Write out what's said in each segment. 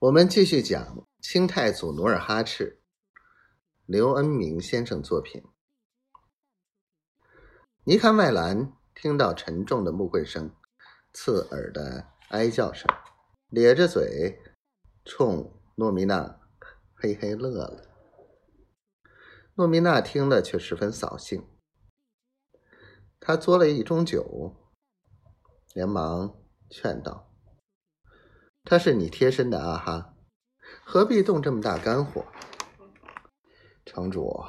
我们继续讲清太祖努尔哈赤，刘恩明先生作品。尼堪外兰听到沉重的木棍声、刺耳的哀叫声，咧着嘴冲诺米娜嘿嘿乐了。诺米娜听了却十分扫兴，他嘬了一盅酒，连忙劝道。他是你贴身的阿哈，何必动这么大肝火？城主，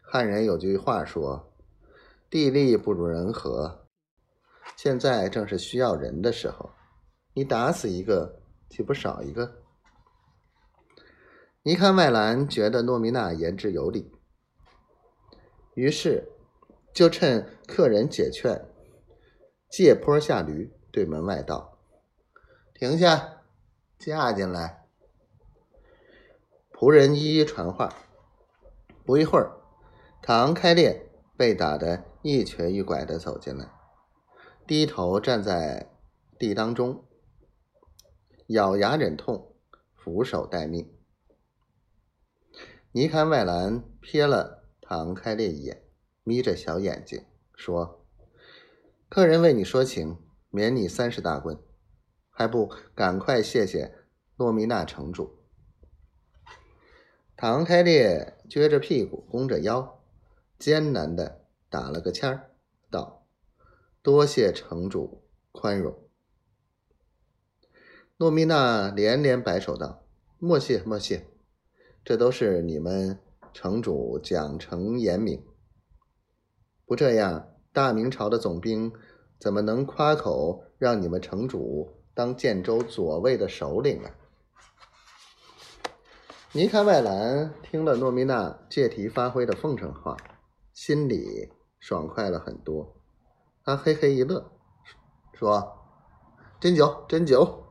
汉人有句话说：“地利不如人和。”现在正是需要人的时候，你打死一个，岂不少一个？尼堪外兰觉得诺米娜言之有理，于是就趁客人解劝，借坡下驴，对门外道。停下，架进来。仆人一一传话。不一会儿，唐开烈被打得一瘸一拐的走进来，低头站在地当中，咬牙忍痛，俯首待命。尼堪外兰瞥了唐开烈一眼，眯着小眼睛说：“客人为你说情，免你三十大棍。”还不赶快谢谢诺米娜城主！唐开烈撅着屁股，弓着腰，艰难的打了个签儿，道：“多谢城主宽容。”诺米娜连连摆手道：“莫谢莫谢，这都是你们城主奖惩严明。不这样，大明朝的总兵怎么能夸口让你们城主？”当建州左卫的首领啊！尼堪外兰听了诺米娜借题发挥的奉承话，心里爽快了很多。他嘿嘿一乐，说：“斟酒，斟酒。”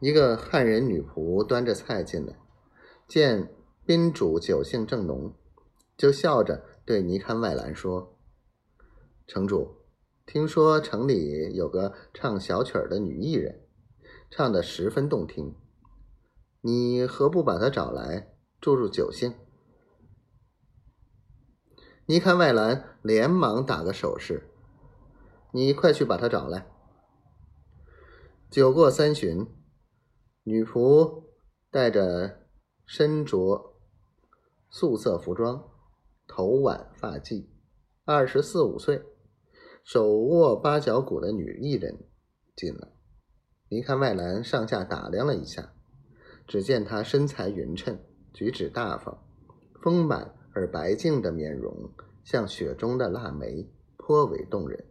一个汉人女仆端着菜进来，见宾主酒兴正浓，就笑着对尼堪外兰说：“城主。”听说城里有个唱小曲儿的女艺人，唱的十分动听。你何不把她找来助助酒兴？尼堪外兰连忙打个手势：“你快去把她找来。”酒过三巡，女仆带着身着素色服装、头挽发髻，二十四五岁。手握八角鼓的女艺人进来，离开外栏上下打量了一下，只见她身材匀称，举止大方，丰满而白净的面容像雪中的腊梅，颇为动人。